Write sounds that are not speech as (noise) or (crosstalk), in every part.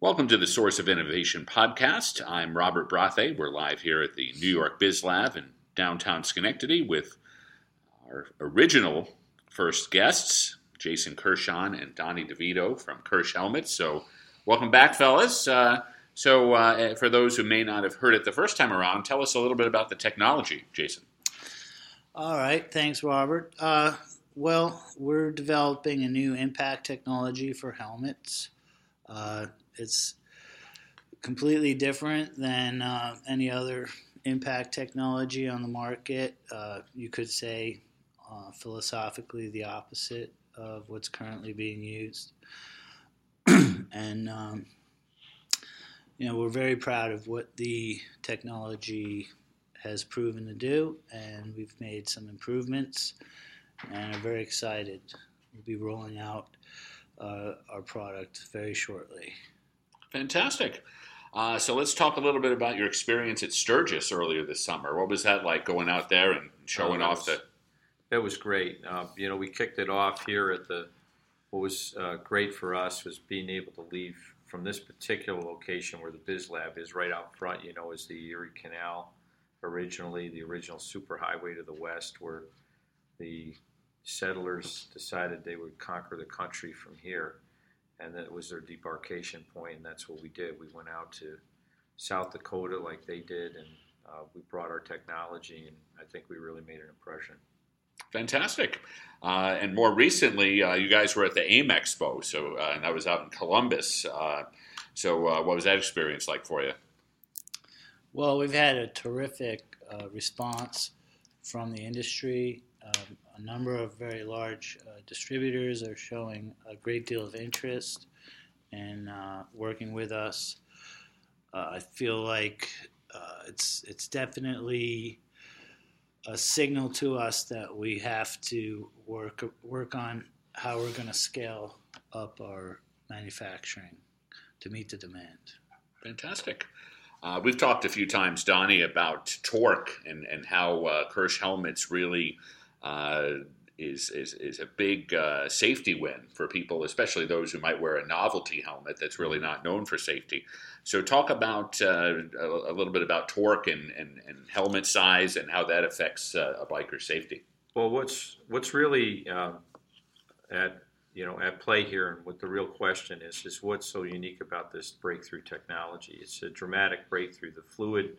Welcome to the Source of Innovation podcast. I'm Robert Brathe. We're live here at the New York Biz Lab in downtown Schenectady with our original first guests, Jason Kirshon and Donnie DeVito from Kirsh Helmets. So, welcome back, fellas. Uh, so, uh, for those who may not have heard it the first time around, tell us a little bit about the technology, Jason. All right, thanks, Robert. Uh, well, we're developing a new impact technology for helmets. It's completely different than uh, any other impact technology on the market. Uh, you could say uh, philosophically the opposite of what's currently being used. (clears throat) and um, you know we're very proud of what the technology has proven to do, and we've made some improvements, and are very excited. We'll be rolling out uh, our product very shortly. Fantastic. Uh, so let's talk a little bit about your experience at Sturgis earlier this summer. What was that like going out there and showing Oh, off the? That was great. Uh, you know, we kicked it off here at the. What was uh, great for us was being able to leave from this particular location where the Biz Lab is, right out front. You know, is the Erie Canal, originally the original superhighway to the west, where the settlers decided they would conquer the country from here, and that was their debarkation point, and that's what we did. We went out to South Dakota like they did, and uh, we brought our technology, and I think we really made an impression. Fantastic. Uh, and more recently, uh, you guys were at the AIM Expo, so uh, and that was out in Columbus. Uh, so, uh, what was that experience like for you? Well, we've had a terrific uh, response from the industry. Um, a number of very large uh, distributors are showing a great deal of interest in uh, working with us. Uh, I feel like uh, it's it's definitely a signal to us that we have to work work on how we're going to scale up our manufacturing to meet the demand. Fantastic. Uh, we've talked a few times, Donnie, about torque and, and how uh, Kirsh helmets really is, is, is a big uh, safety win for people, especially those who might wear a novelty helmet that's really not known for safety. So, talk about uh, a, little bit about torque and, and, and helmet size and how that affects uh, a biker's safety. Well, what's what's really uh, at you know at play here, and what the real question is, is what's so unique about this breakthrough technology? It's a dramatic breakthrough. The fluid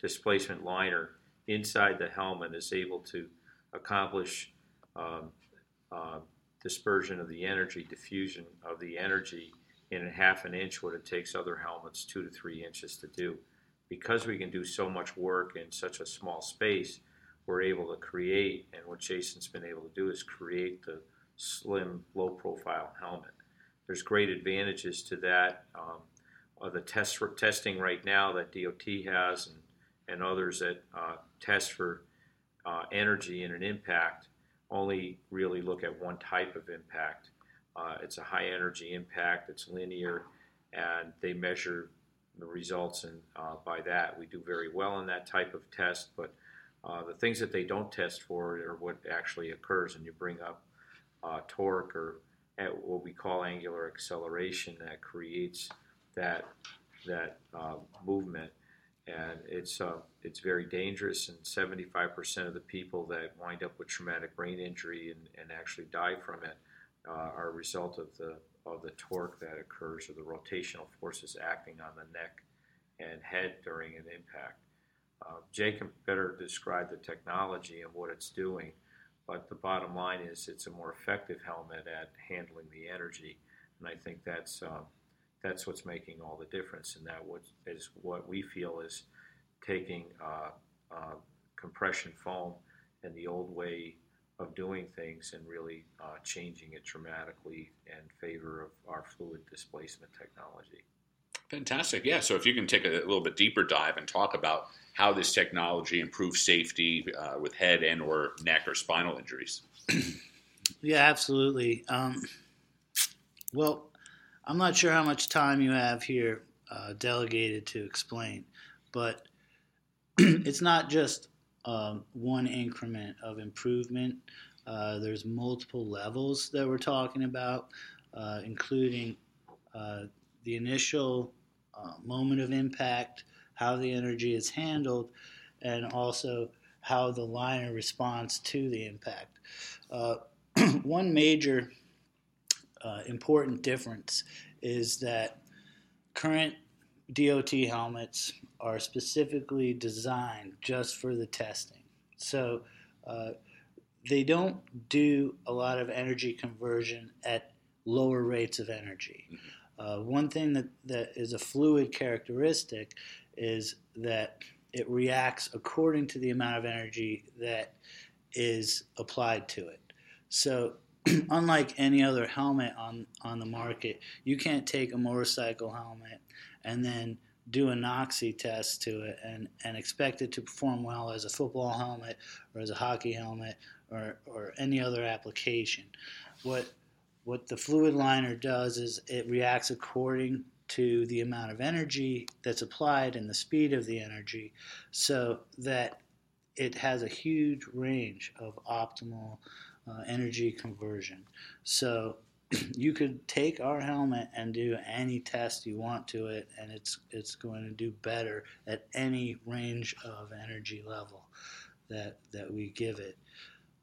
displacement liner inside the helmet is able to accomplish um, uh, dispersion of the energy, diffusion of the energy in half an inch, what it takes other helmets two to three inches to do. Because we can do so much work in such a small space, we're able to create, and what Jason's been able to do is create the slim, low profile helmet. There's great advantages to that. Um, uh, the test testing right now that DOT has and, and others that uh, test for uh, energy and an impact only really look at one type of impact. Uh, it's a high energy impact, it's linear, and they measure the results and uh, by that. We do very well in that type of test, but uh, the things that they don't test for are what actually occurs, and you bring up uh, torque or at what we call angular acceleration that creates that that uh, movement, and it's uh, it's very dangerous. And 75% of the people that wind up with traumatic brain injury and, and actually die from it uh, are a result of the of the torque that occurs or the rotational forces acting on the neck and head during an impact. Uh, Jay can better describe the technology and what it's doing, but the bottom line is it's a more effective helmet at handling the energy, and I think that's uh, that's what's making all the difference. And that what is what we feel is taking uh, uh, compression foam and the old way of doing things and really uh, changing it dramatically in favor of our fluid displacement technology. Fantastic. Yeah. So if you can take a little bit deeper dive and talk about how this technology improves safety uh, with head and or neck or spinal injuries. (clears throat) Yeah, absolutely. Um, well, I'm not sure how much time you have here uh, delegated to explain, but (clears throat) it's not just um, one increment of improvement. Uh, there's multiple levels that we're talking about, uh, including uh, the initial uh, moment of impact, how the energy is handled, and also how the liner responds to the impact. Uh, (clears throat) one major uh, important difference is that current DOT helmets are specifically designed just for the testing. So uh, they don't do a lot of energy conversion at lower rates of energy. Uh, one thing that, that is a fluid characteristic is that it reacts according to the amount of energy that is applied to it. So, (clears throat) unlike any other helmet on, on the market, you can't take a motorcycle helmet and then do a NOCSAE test to it and, and expect it to perform well as a football helmet or as a hockey helmet or, or any other application. What what the fluid liner does is it reacts according to the amount of energy that's applied and the speed of the energy so that it has a huge range of optimal uh, energy conversion. So (clears throat) you could take our helmet and do any test you want to it, and it's it's going to do better at any range of energy level that that we give it.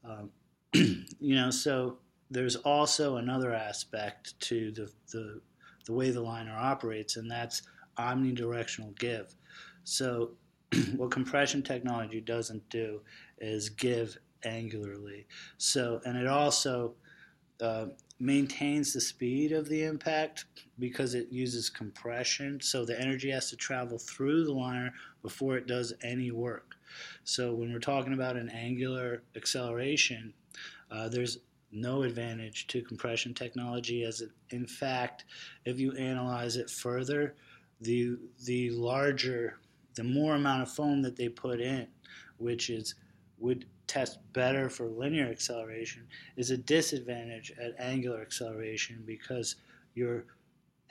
Um, (clears throat) you know, so there's also another aspect to the, the the way the liner operates, and that's omnidirectional give. So, (clears throat) what compression technology doesn't do is give angularly. So, and it also uh, maintains the speed of the impact because it uses compression. So the energy has to travel through the liner before it does any work. So when we're talking about an angular acceleration, uh, there's no advantage to compression technology as it, in fact, if you analyze it further, the the larger, the more amount of foam that they put in, which is would test better for linear acceleration is a disadvantage at angular acceleration because you're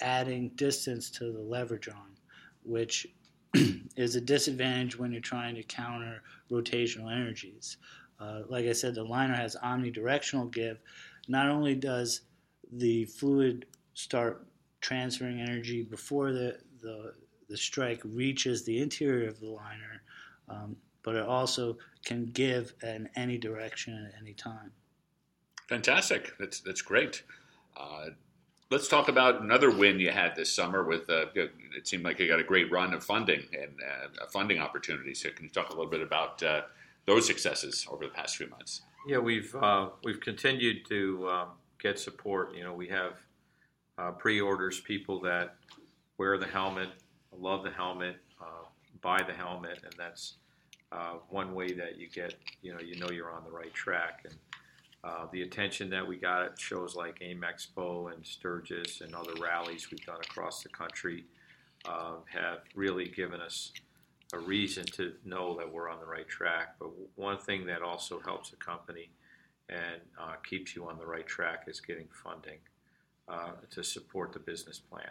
adding distance to the leverage arm, which (clears throat) is a disadvantage when you're trying to counter rotational energies. Uh, like I said, the liner has omnidirectional give. Not only does the fluid start transferring energy before the, the, the strike reaches the interior of the liner, um, but it also can give in any direction at any time. Fantastic. That's that's great. Uh, let's talk about another win you had this summer. With uh, it seemed like you got a great run of funding and uh, funding opportunities. So can you talk a little bit about uh, those successes over the past few months? Yeah, we've uh, we've continued to um, get support. You know, we have uh, pre-orders, people that wear the helmet, love the helmet, buy the helmet, and that's uh, one way that you get, you know, you know you're on the right track. And uh, the attention that we got at shows like AIM Expo and Sturgis and other rallies we've done across the country uh, have really given us a reason to know that we're on the right track. But one thing that also helps a company and uh, keeps you on the right track is getting funding uh, to support the business plan.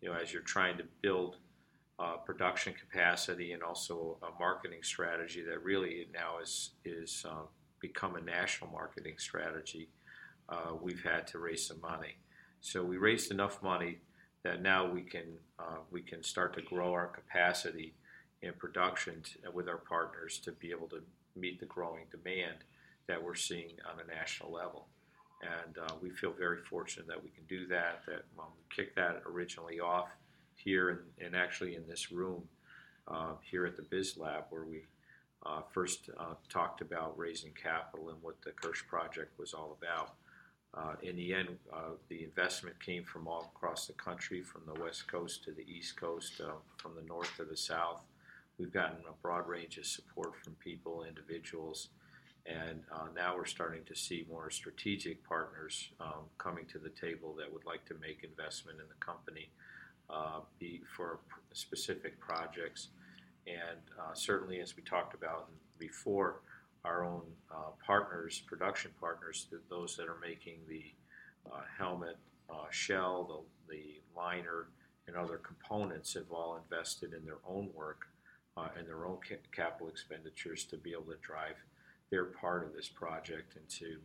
You know, as you're trying to build uh, production capacity and also a marketing strategy that really now is is uh, become a national marketing strategy. Uh, we've had to raise some money, so we raised enough money that now we can uh, we can start to grow our capacity in production to, with our partners to be able to meet the growing demand that we're seeing on a national level. And uh, we feel very fortunate that we can do that. That when we kicked that originally off here and, and actually in this room uh, here at the Biz Lab where we uh, first uh, talked about raising capital and what the Kirsh project was all about. Uh, in the end, uh, the investment came from all across the country, from the west coast to the east coast, uh, from the north to the south. We've gotten a broad range of support from people, individuals, and now we're starting to see more strategic partners um, coming to the table that would like to make investment in the company uh, be for specific projects. And uh, certainly, as we talked about before, our own uh, partners, production partners, those that are making the uh, helmet, uh, shell, the, the liner, and other components have all invested in their own work and their own ca- capital expenditures to be able to drive their part of this project and to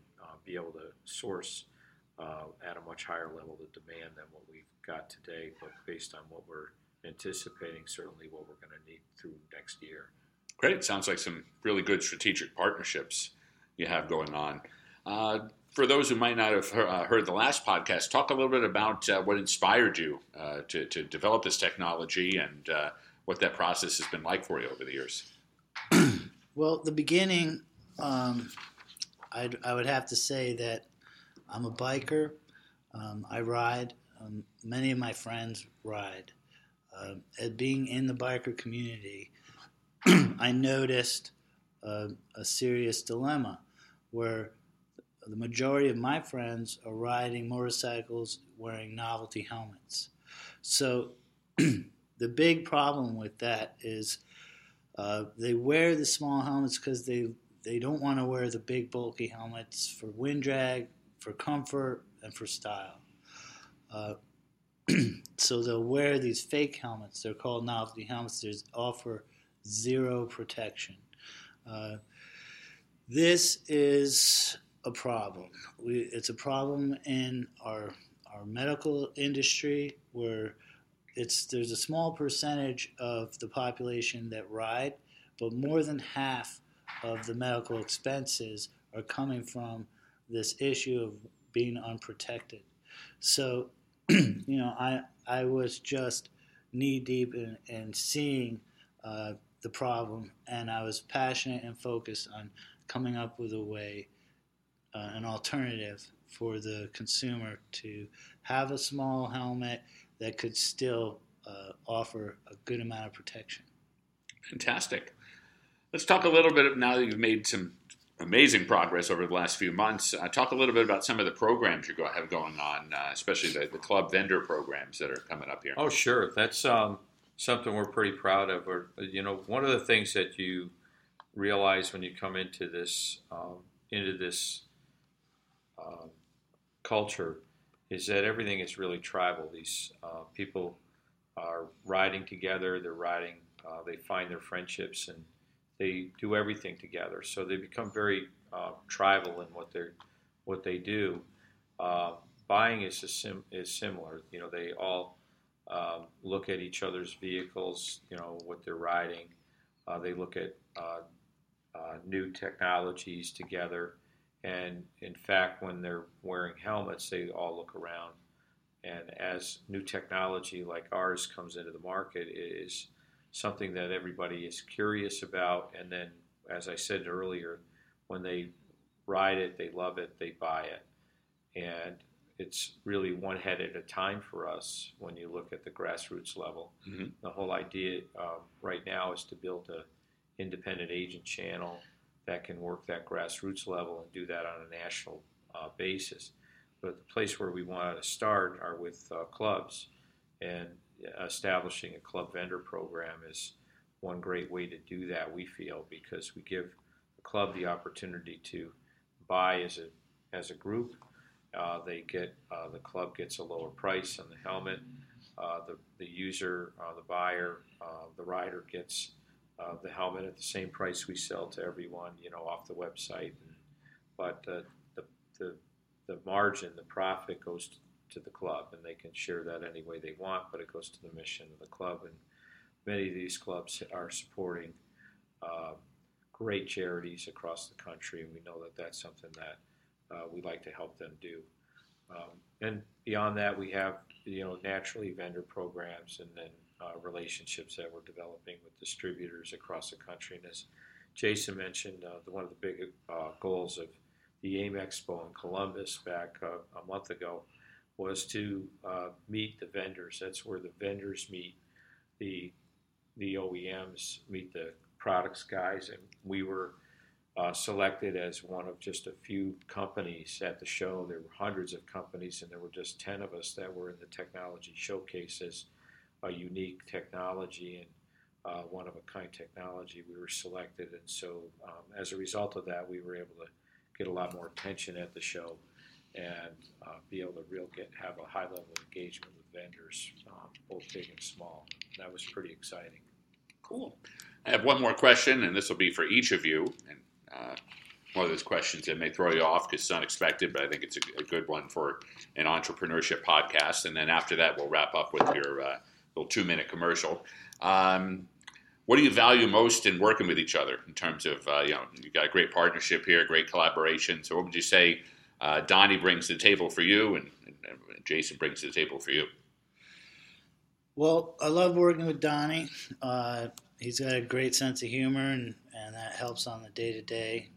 be able to source uh, at a much higher level of demand than what we've got today, but based on what we're anticipating, certainly what we're going to need through next year. Great. Sounds like some really good strategic partnerships you have going on. Uh, for those who might not have uh, heard the last podcast, talk a little bit about uh, what inspired you uh, to, to, develop this technology and uh, what that process has been like for you over the years. well, the beginning, um, i would have to say that I'm a biker. Um, I ride. Um, many of my friends ride. Uh, being in the biker community, (clears throat) I noticed a serious dilemma where the majority of my friends are riding motorcycles wearing novelty helmets. So (clears throat) the big problem with that is uh, they wear the small helmets because they they don't want to wear the big bulky helmets for wind drag, for comfort, and for style. Uh, (clears throat) so they'll wear these fake helmets. They're called novelty helmets. They offer zero protection. Uh, this is a problem. We, it's a problem in our our medical industry where it's there's a small percentage of the population that ride, but more than half of the medical expenses are coming from this issue of being unprotected. So, (clears throat) you know, I I was just knee deep in, in seeing uh, the problem, and I was passionate and focused on coming up with a way uh, an alternative for the consumer to have a small helmet that could still uh, offer a good amount of protection. Fantastic. Let's talk a little bit of, now that you've made some amazing progress over the last few months. Uh, talk a little bit about some of the programs you have going on, uh, especially the, the, club vendor programs that are coming up here. Oh, sure. That's um, something we're pretty proud of. Or, you know, one of the things that you realize when you come into this um, into this um, culture is that everything is really tribal. These uh, people are riding together. They're riding. Uh, they find their friendships and they do everything together. So they become very uh, tribal in what they what they do. Uh, buying is sim- is similar. You know, they all um, look at each other's vehicles. You know what they're riding. Uh, they look at uh, new technologies together. And in fact, when they're wearing helmets, they all look around. And as new technology like ours comes into the market, it is something that everybody is curious about. And then, as I said earlier, when they ride it, they love it, they buy it. And it's really one head at a time for us when you look at the grassroots level. Mm-hmm. The whole idea uh, right now is to build an independent agent channel that can work that grassroots level and do that on a national uh, basis. But the place where we want to start are with uh, clubs, and establishing a club vendor program is one great way to do that. We feel because we give the club the opportunity to buy as a as a group. Uh, they get uh, the club gets a lower price on the helmet. Uh, the the user, uh, the buyer, the rider gets uh, the helmet at the same price we sell to everyone, you know, off the website. And, but uh, the, the, the margin, the profit goes to the club, and they can share that any way they want, but it goes to the mission of the club. And many of these clubs are supporting uh, great charities across the country, and we know that that's something that uh, we like to help them do. Um, and beyond that, we have you know naturally vendor programs, and then uh, relationships that we're developing with distributors across the country. And as Jason mentioned, uh, the, one of the big uh, goals of the AIM Expo in Columbus back uh, a month ago was to uh, meet the vendors. That's where the vendors meet the the OEMs, meet the products guys, and we were uh, selected as one of just a few companies at the show. There were hundreds of companies, and there were just 10 of us that were in the technology showcases a unique technology and uh, one of a kind technology. We were selected, and so um, as a result of that, we were able to get a lot more attention at the show and uh, be able to real get have a high level of engagement with vendors, um, both big and small. That was pretty exciting. Cool. I have one more question, and this will be for each of you. And uh, one of those questions that may throw you off because it's unexpected, but I think it's a, a, good one for an entrepreneurship podcast. And then after that, we'll wrap up with your uh, little two minute commercial. Um, what do you value most in working with each other in terms of, uh, you know, you've got a great partnership here, great collaboration. So, what would you say uh, Donnie brings to the table for you and, and, Jason brings to the table for you? Well, I love working with Donnie. Uh, he's got a great sense of humor, and, and that helps on the day to day.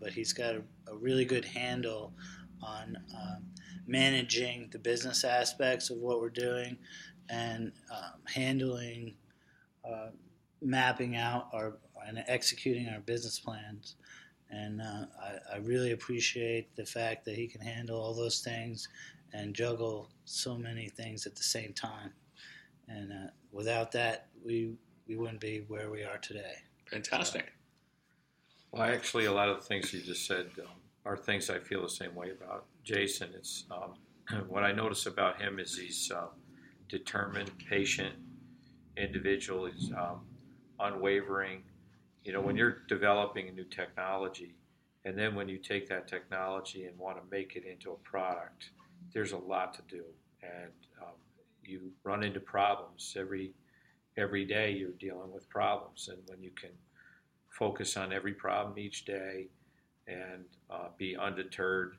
But he's got a, a, really good handle on um, managing the business aspects of what we're doing and um, handling, uh, mapping out our and executing our business plans. And uh, I, I, really appreciate the fact that he can handle all those things and juggle so many things at the same time. And uh, without that, we we wouldn't be where we are today. Fantastic. Well, actually, a lot of the things you just said um, are things I feel the same way about Jason. It's um, (clears throat) what I notice about him is he's uh, determined, patient individual. He's um, unwavering. You know, when you're developing a new technology, and then when you take that technology and want to make it into a product, there's a lot to do, and um, you run into problems every every day. You're dealing with problems, and when you can focus on every problem each day and uh, be undeterred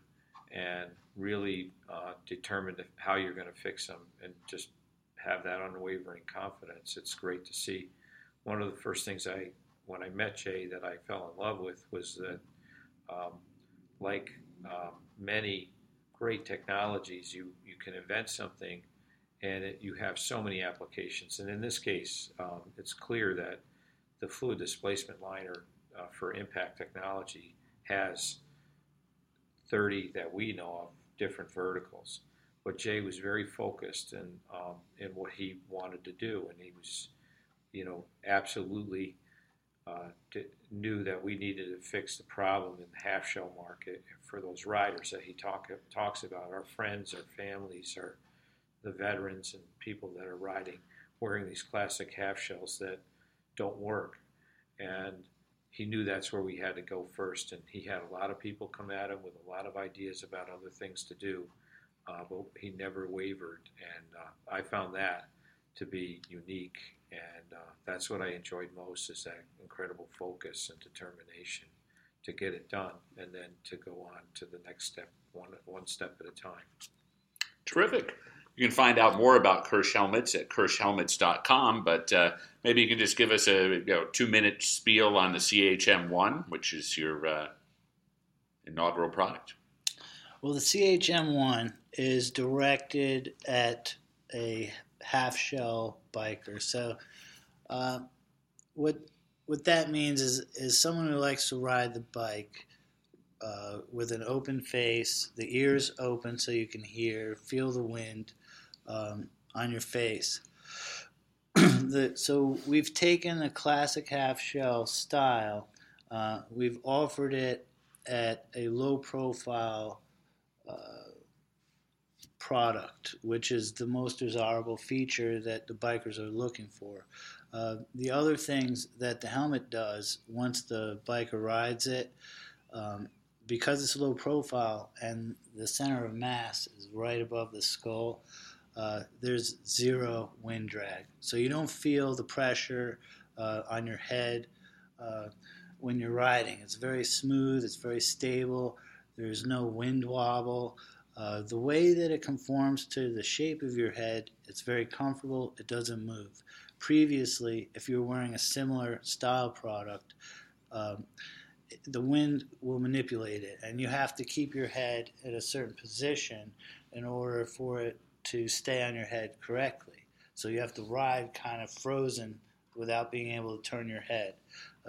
and really uh, determined how you're going to fix them and just have that unwavering confidence. It's great to see. One of the first things I, when I met Jay, that I fell in love with was that, um, like uh, many great technologies, you, you can invent something and it, you have so many applications. And in this case, um, it's clear that the fluid displacement liner uh, for impact technology has 30 that we know of different verticals. But Jay was very focused in um, in what he wanted to do, and he was, you know, absolutely uh, to, knew that we needed to fix the problem in the half shell market for those riders that he talk, talks about, our friends, our families, our the veterans and people that are riding wearing these classic half shells that don't work. And he knew that's where we had to go first. And he had a lot of people come at him with a lot of ideas about other things to do, uh, but he never wavered. And uh, I found that to be unique. And uh, that's what I enjoyed most is that incredible focus and determination to get it done and then to go on to the next step, one, one step at a time. Terrific. You can find out more about Kirsh Helmets at kirshhelmets.com, but uh, maybe you can just give us a you know, two minute spiel on the CHM1, which is your uh, inaugural product. Well, the CHM1 is directed at a half shell biker. So, uh, what what that means is is someone who likes to ride the bike uh, with an open face, the ears open so you can hear, feel the wind, um, on your face. (clears throat) the, so we've taken the classic half shell style, uh, we've offered it at a low profile uh, product, which is the most desirable feature that the bikers are looking for. Uh, the other things that the helmet does once the biker rides it, um, because it's low profile and the center of mass is right above the skull, uh, there's zero wind drag. So you don't feel the pressure uh, on your head uh, when you're riding. It's very smooth, it's very stable, there's no wind wobble. Uh, the way that it conforms to the shape of your head, it's very comfortable, it doesn't move. Previously, if you were wearing a similar style product, um, the wind will manipulate it, and you have to keep your head at a certain position in order for it to stay on your head correctly. So you have to ride kind of frozen without being able to turn your head.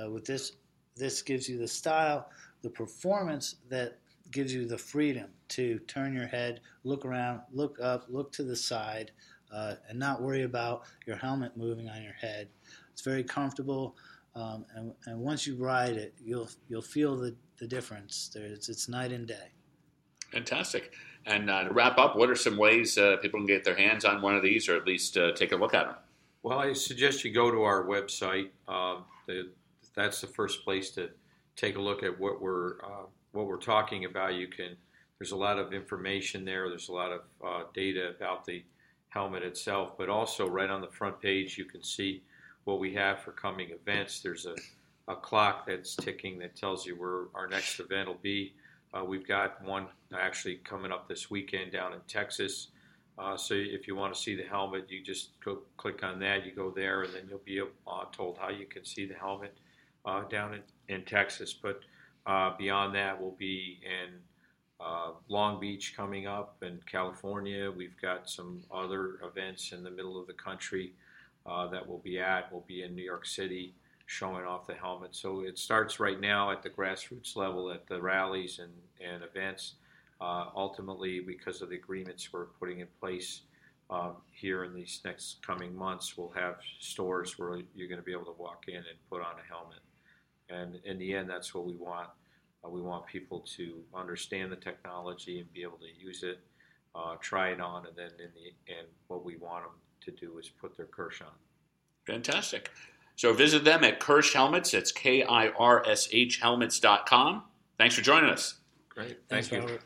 Uh, with this, this gives you the style, the performance that gives you the freedom to turn your head, look around, look up, look to the side, uh, and not worry about your helmet moving on your head. It's very comfortable, um, and, and, once you ride it, you'll you'll feel the, the difference. There's, it's night and day. Fantastic. And uh, to wrap up, what are some ways uh, people can get their hands on one of these or at least uh, take a look at them? Well, I suggest you go to our website. Uh, the, that's the first place to take a look at what we're uh, what we're talking about, you can. There's a lot of information there. There's a lot of uh, data about the helmet itself, but also right on the front page, you can see what we have for coming events. There's a, a clock that's ticking that tells you where our next event will be. Uh, we've got one actually coming up this weekend down in Texas. Uh, so if you want to see the helmet, you just go click on that. You go there, and then you'll be uh, told how you can see the helmet uh, down in, in Texas. But uh, beyond that, we'll be in uh, Long Beach coming up in California. We've got some other events in the middle of the country that we'll be at. We'll be in New York City showing off the helmet. So it starts right now at the grassroots level at the rallies and, and events. Uh, ultimately, because of the agreements we're putting in place um, here in these next coming months, we'll have stores where you're going to be able to walk in and put on a helmet. And in the end, that's what we want. Uh, we want people to understand the technology and be able to use it, uh, try it on, and then in the end, what we want them to do is put their Kirsh on. Fantastic. So visit them at Kirsh Helmets. It's K I R S H helmets.com. Thanks for joining us. Great. Thank Thanks, you. Robert.